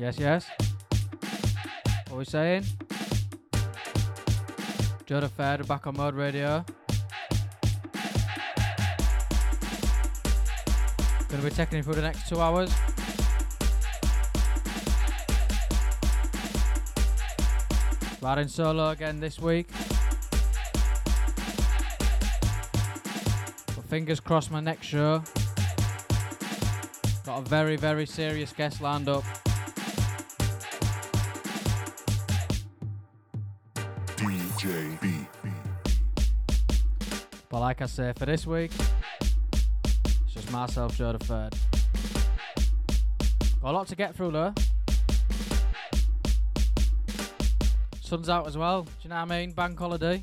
Yes, yes. What are we saying? Joe Fed back on Mode Radio. Gonna be taking you through the next two hours. Riding solo again this week. But fingers crossed my next show. Got a very, very serious guest lined up. Like I say, for this week, it's just myself, Joe the Third. Got a lot to get through though. Sun's out as well. Do you know what I mean? Bank holiday.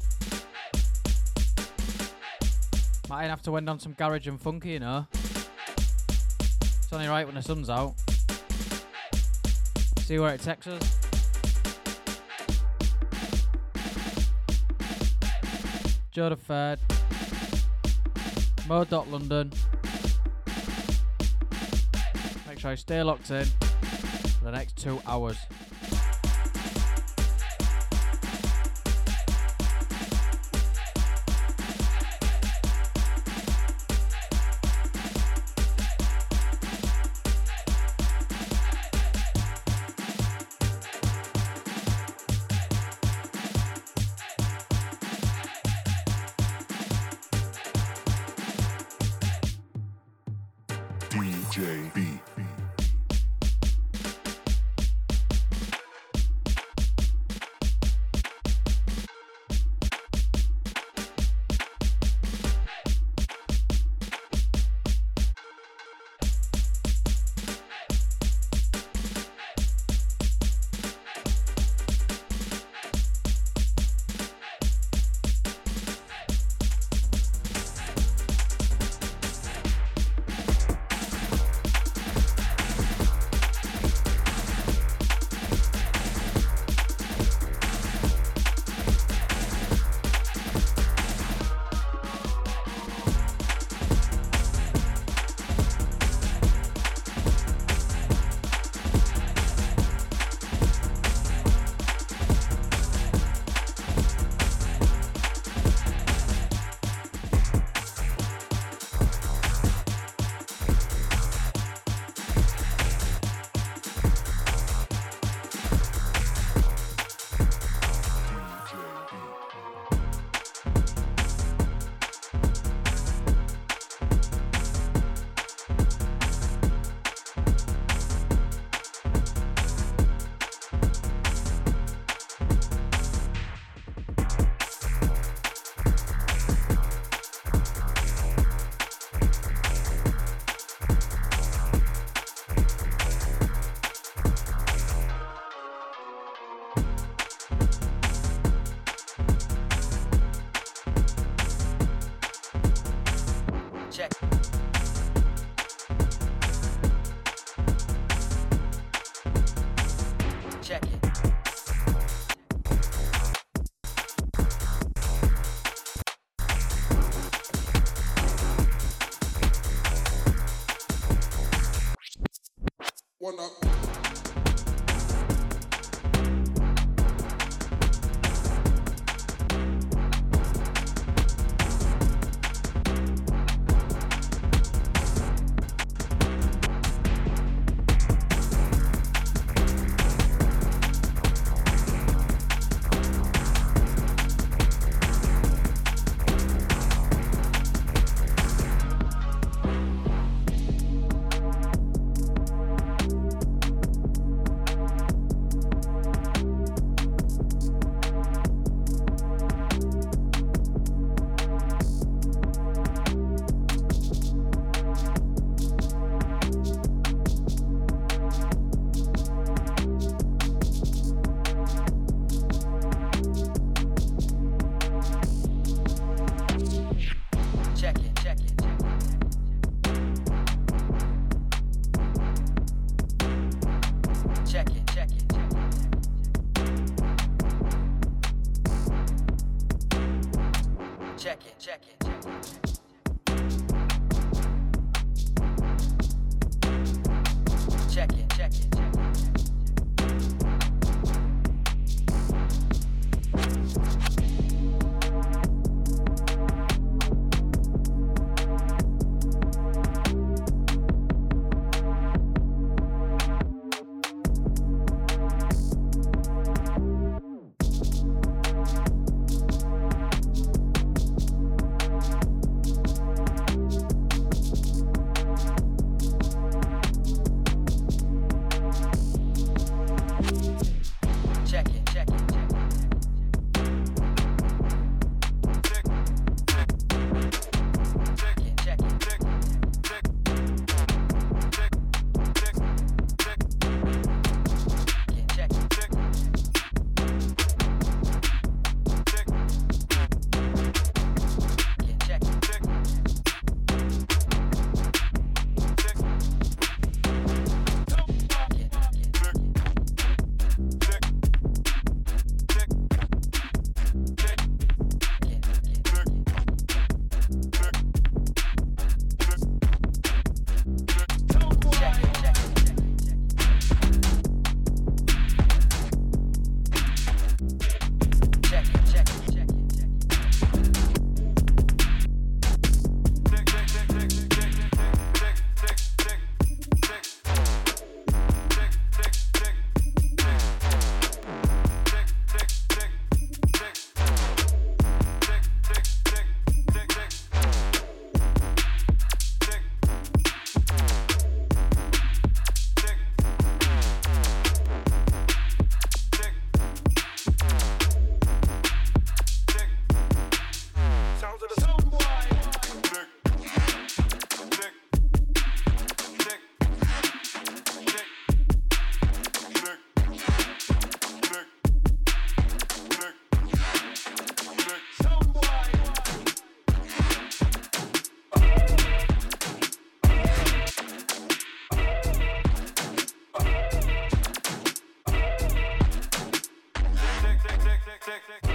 Might have to end on some garage and funky, you know. It's only right when the sun's out. See where it takes us. Joe the Third. Mode.London. Make sure you stay locked in for the next two hours. One up. check.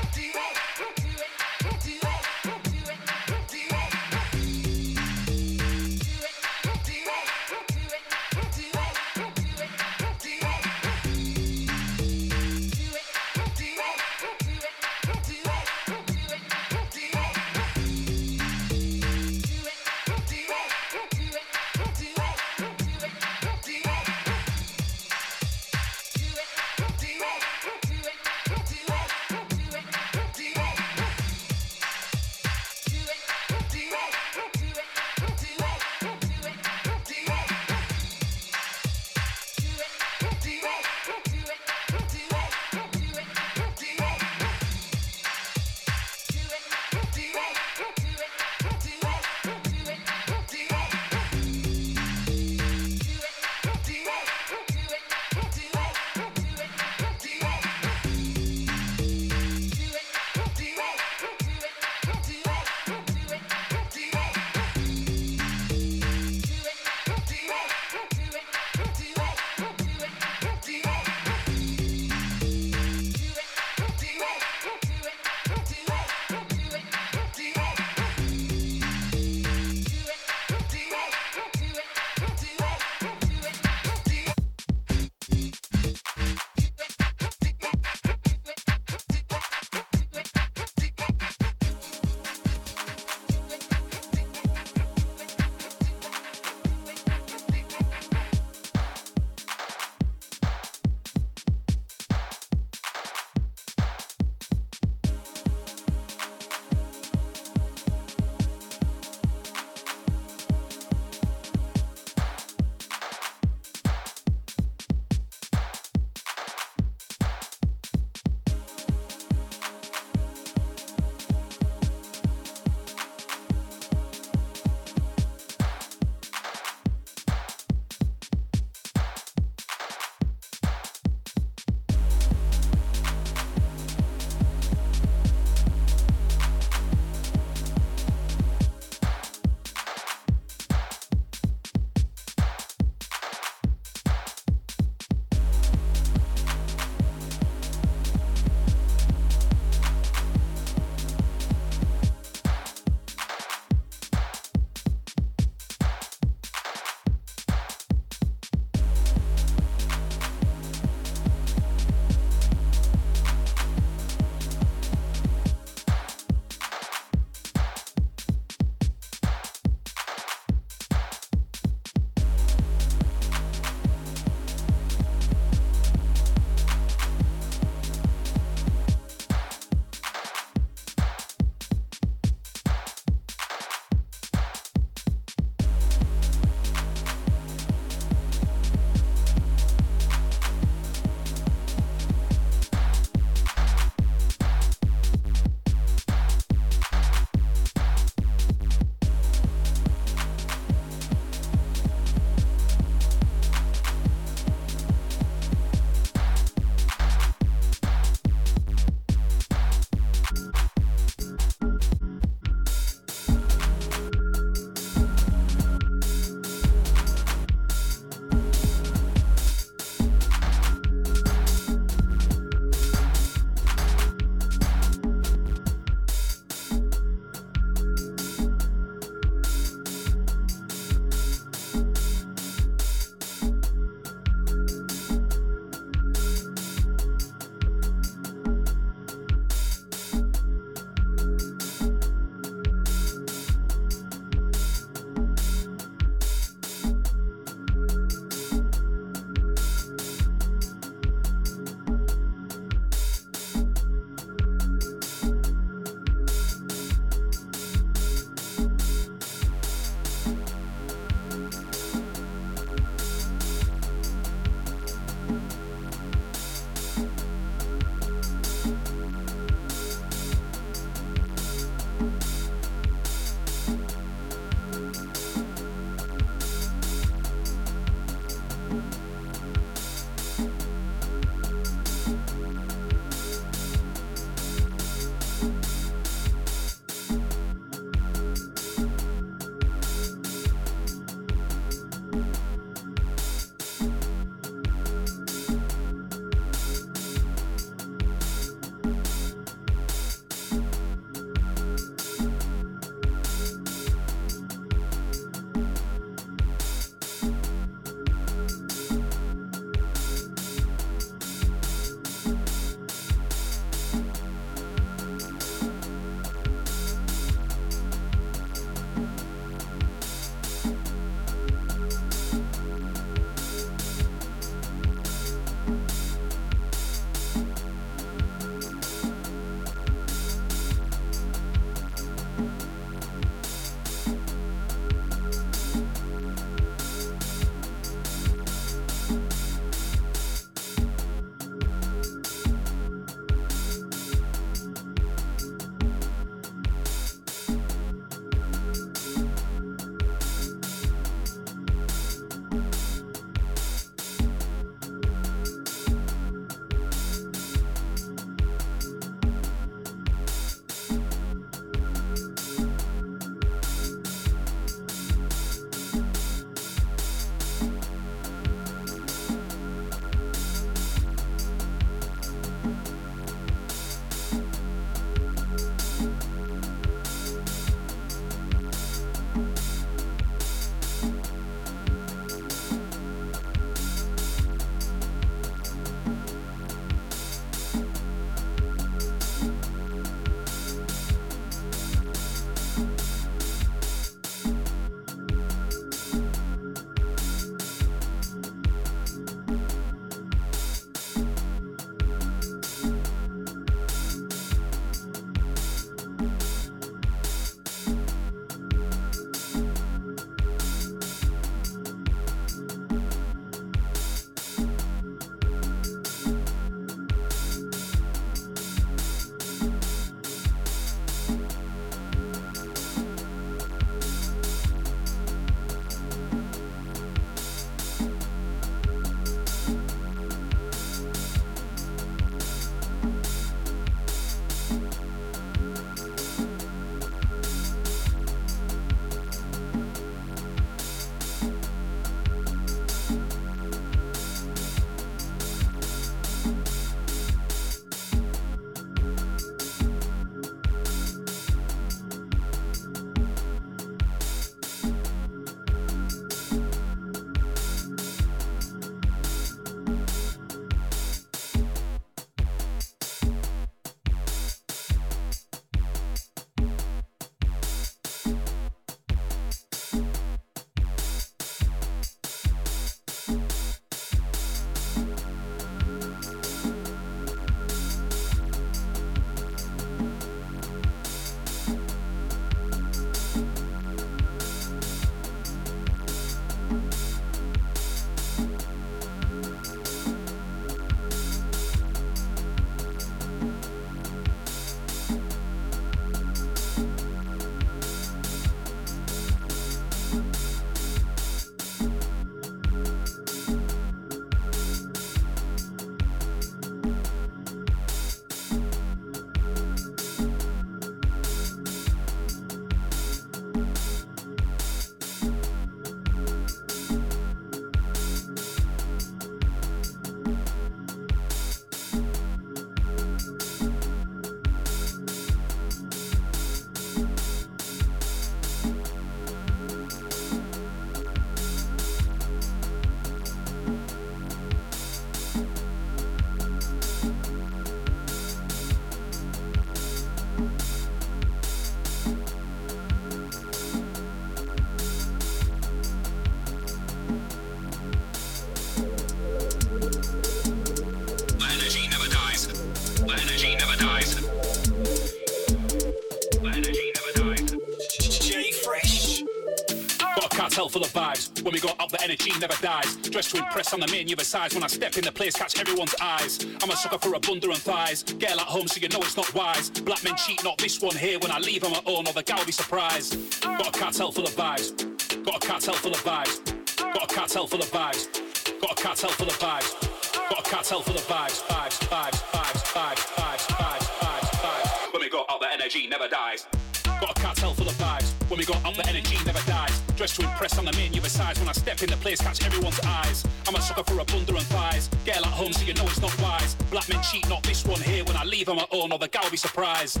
Energy never dies. Dressed to impress on the main other size. When I step in the place, catch everyone's eyes. I'm a sucker for a bunda and thighs. Girl at home, so you know it's not wise. Black men cheat, not this one here. When I leave on my own, or the gal be surprised. Got a cartel full of vibes. Got a cartel full of vibes. Got a cartel full of vibes. Got a cartel full of vibes. Got a cartel full of vibes. Vibes, vibes, vibes, vibes, vibes, vibes, vibes, vibes. When we go out, the energy never dies. Got a cartel full of vibes. When we go up, the energy never dies. Dressed to impress on the main other size. When I step in the place, catch everyone's eyes. I'm a sucker for a bunda and thighs. Girl at home, so you know it's not wise. Black men cheat, not this one here. When I leave on my own, or the gal will be surprised.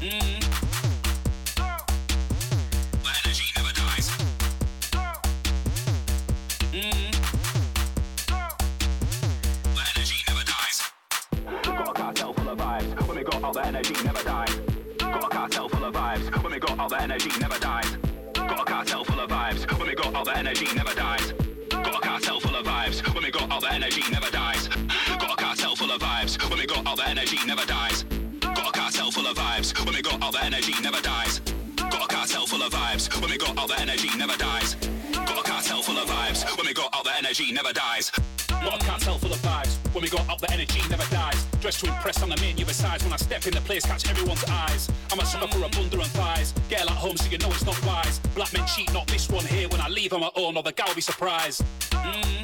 Mm. Energy never dies. Got a cartel full of vibes. When we go up, the energy never dies. Dressed to impress on the main other size. When I step in the place, catch everyone's eyes. I'm a sucker for a bunda and thighs. Girl at home, so you know it's not wise. Black men cheat, not this one here. When I leave on my own, or the gal be surprised. Mm.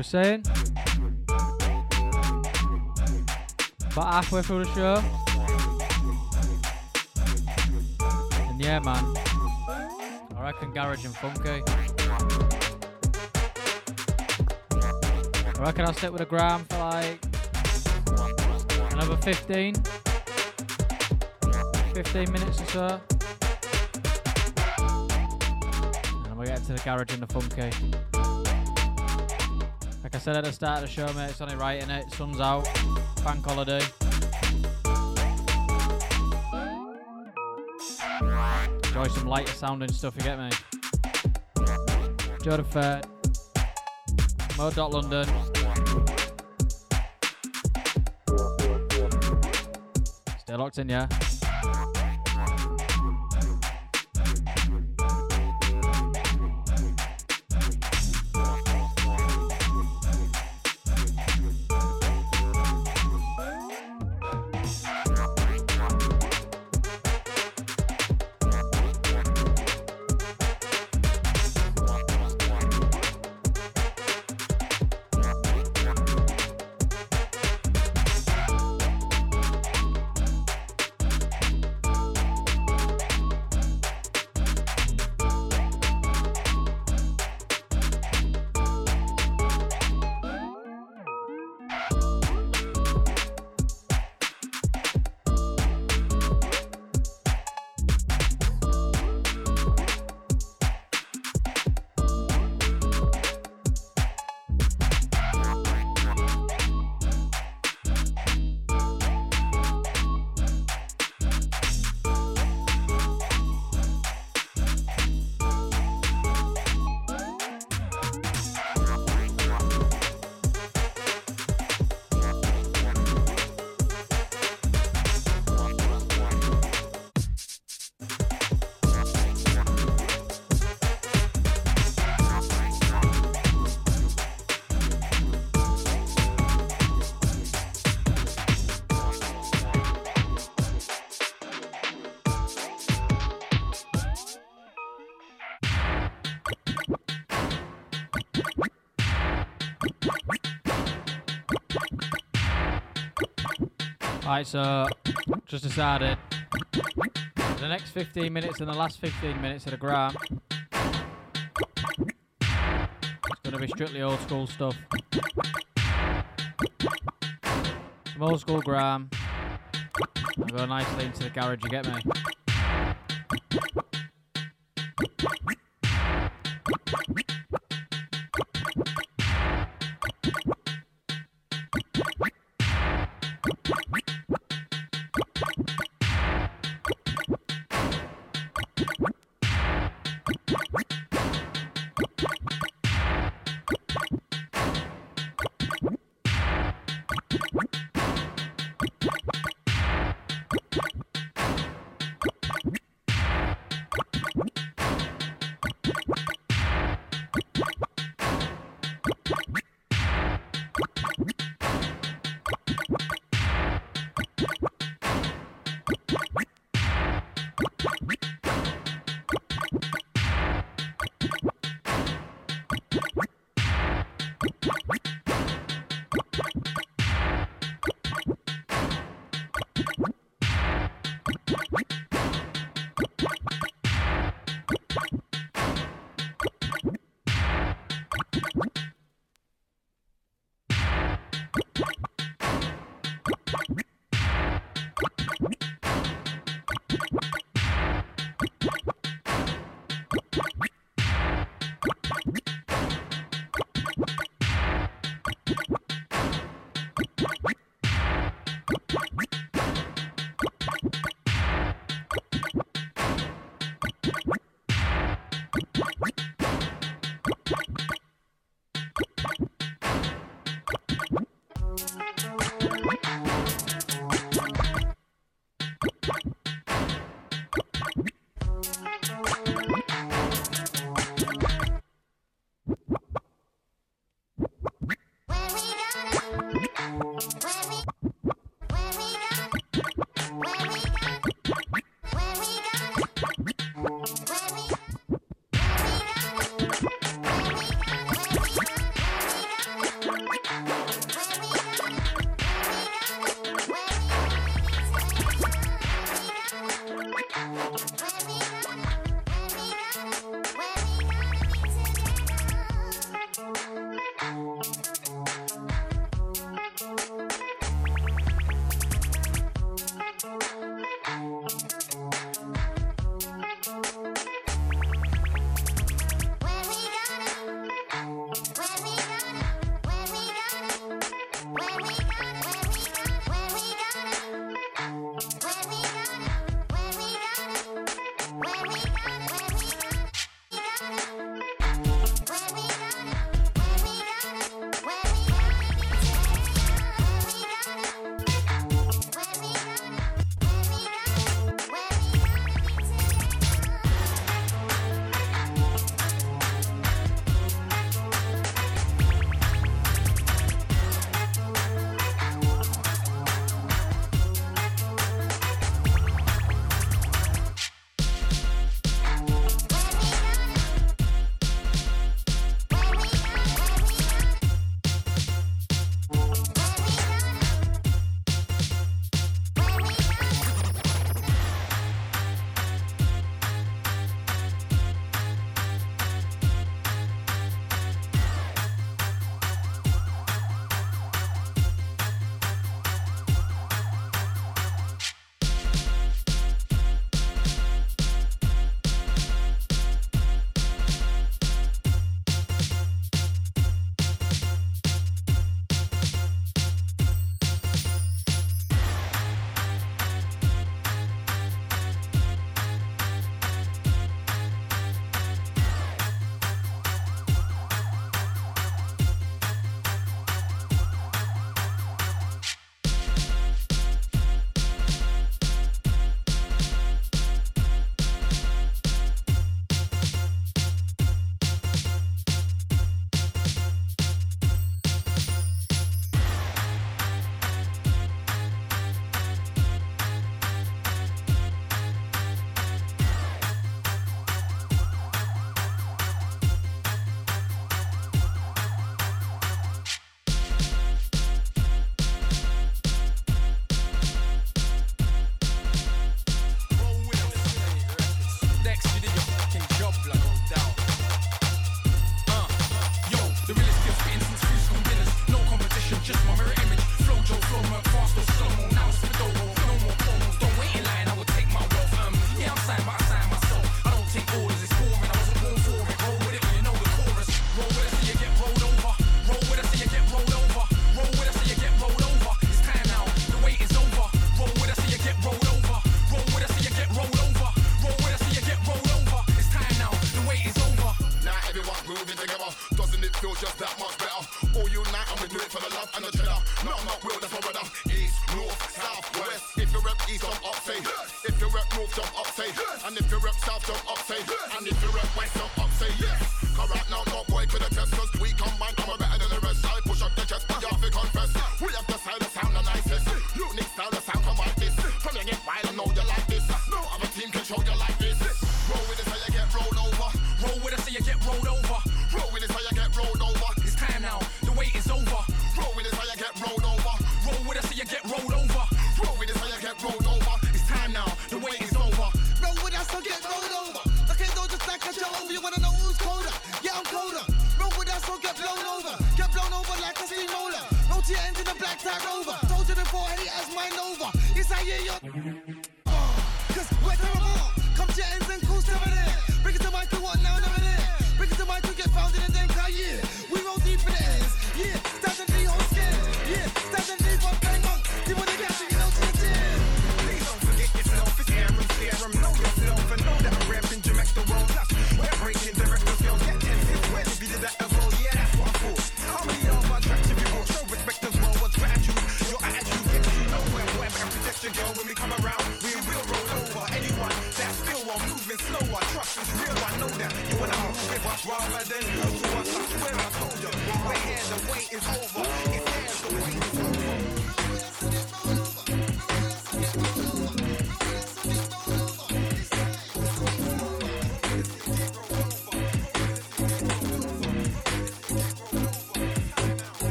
We're saying? About halfway through the show. And yeah, man. I reckon garage and funky. I reckon I'll stick with a gram for like another 15, 15 minutes or so. And we'll get to the garage and the funky. Like I said at the start of the show, mate, it's only right in it. Sun's out, bank holiday. Enjoy some lighter sounding stuff, you get me? The Fair. London. Stay locked in, yeah? Right, so just decided the next 15 minutes and the last 15 minutes of the grime. It's gonna be strictly old school stuff. Some old school grime. Go nicely into the garage, you get me?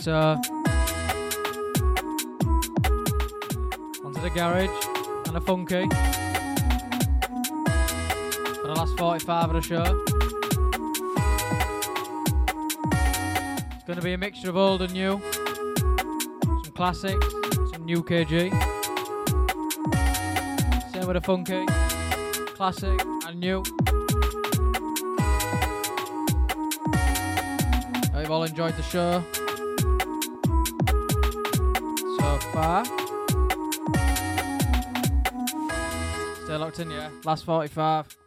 So onto the garage and a funky for the last 45 of the show. It's going to be a mixture of old and new, some classics, some new KG. Same with the funky, classic and new. Hope you've all enjoyed the show In, yeah. Last 45.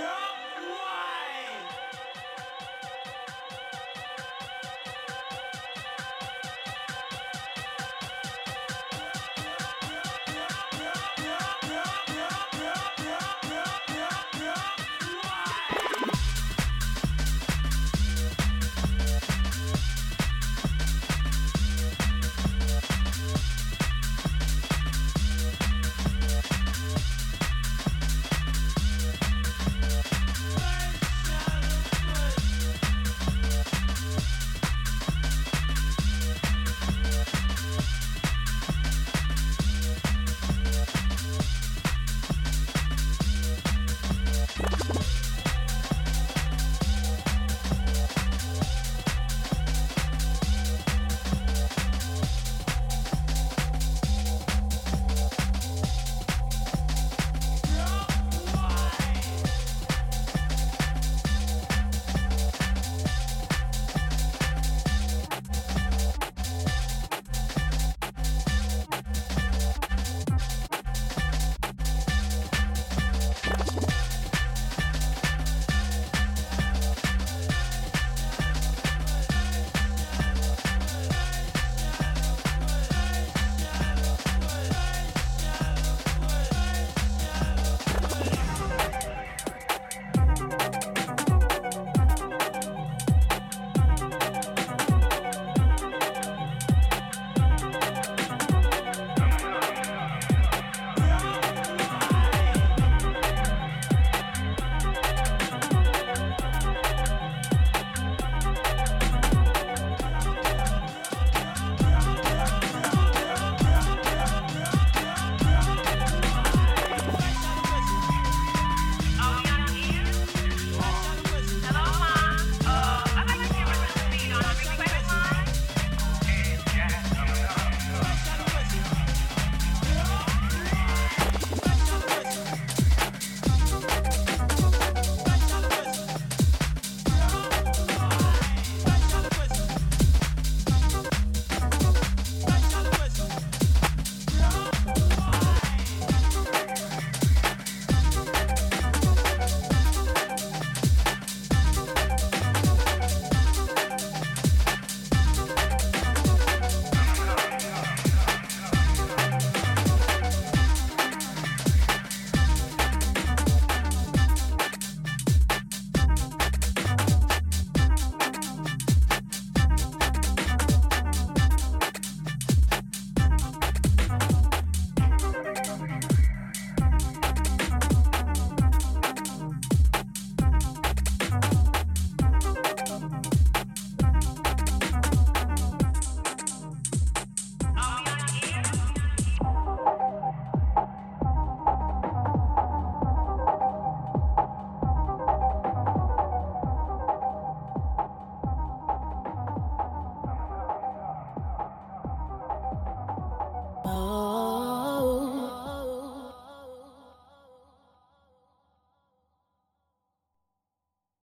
Yeah.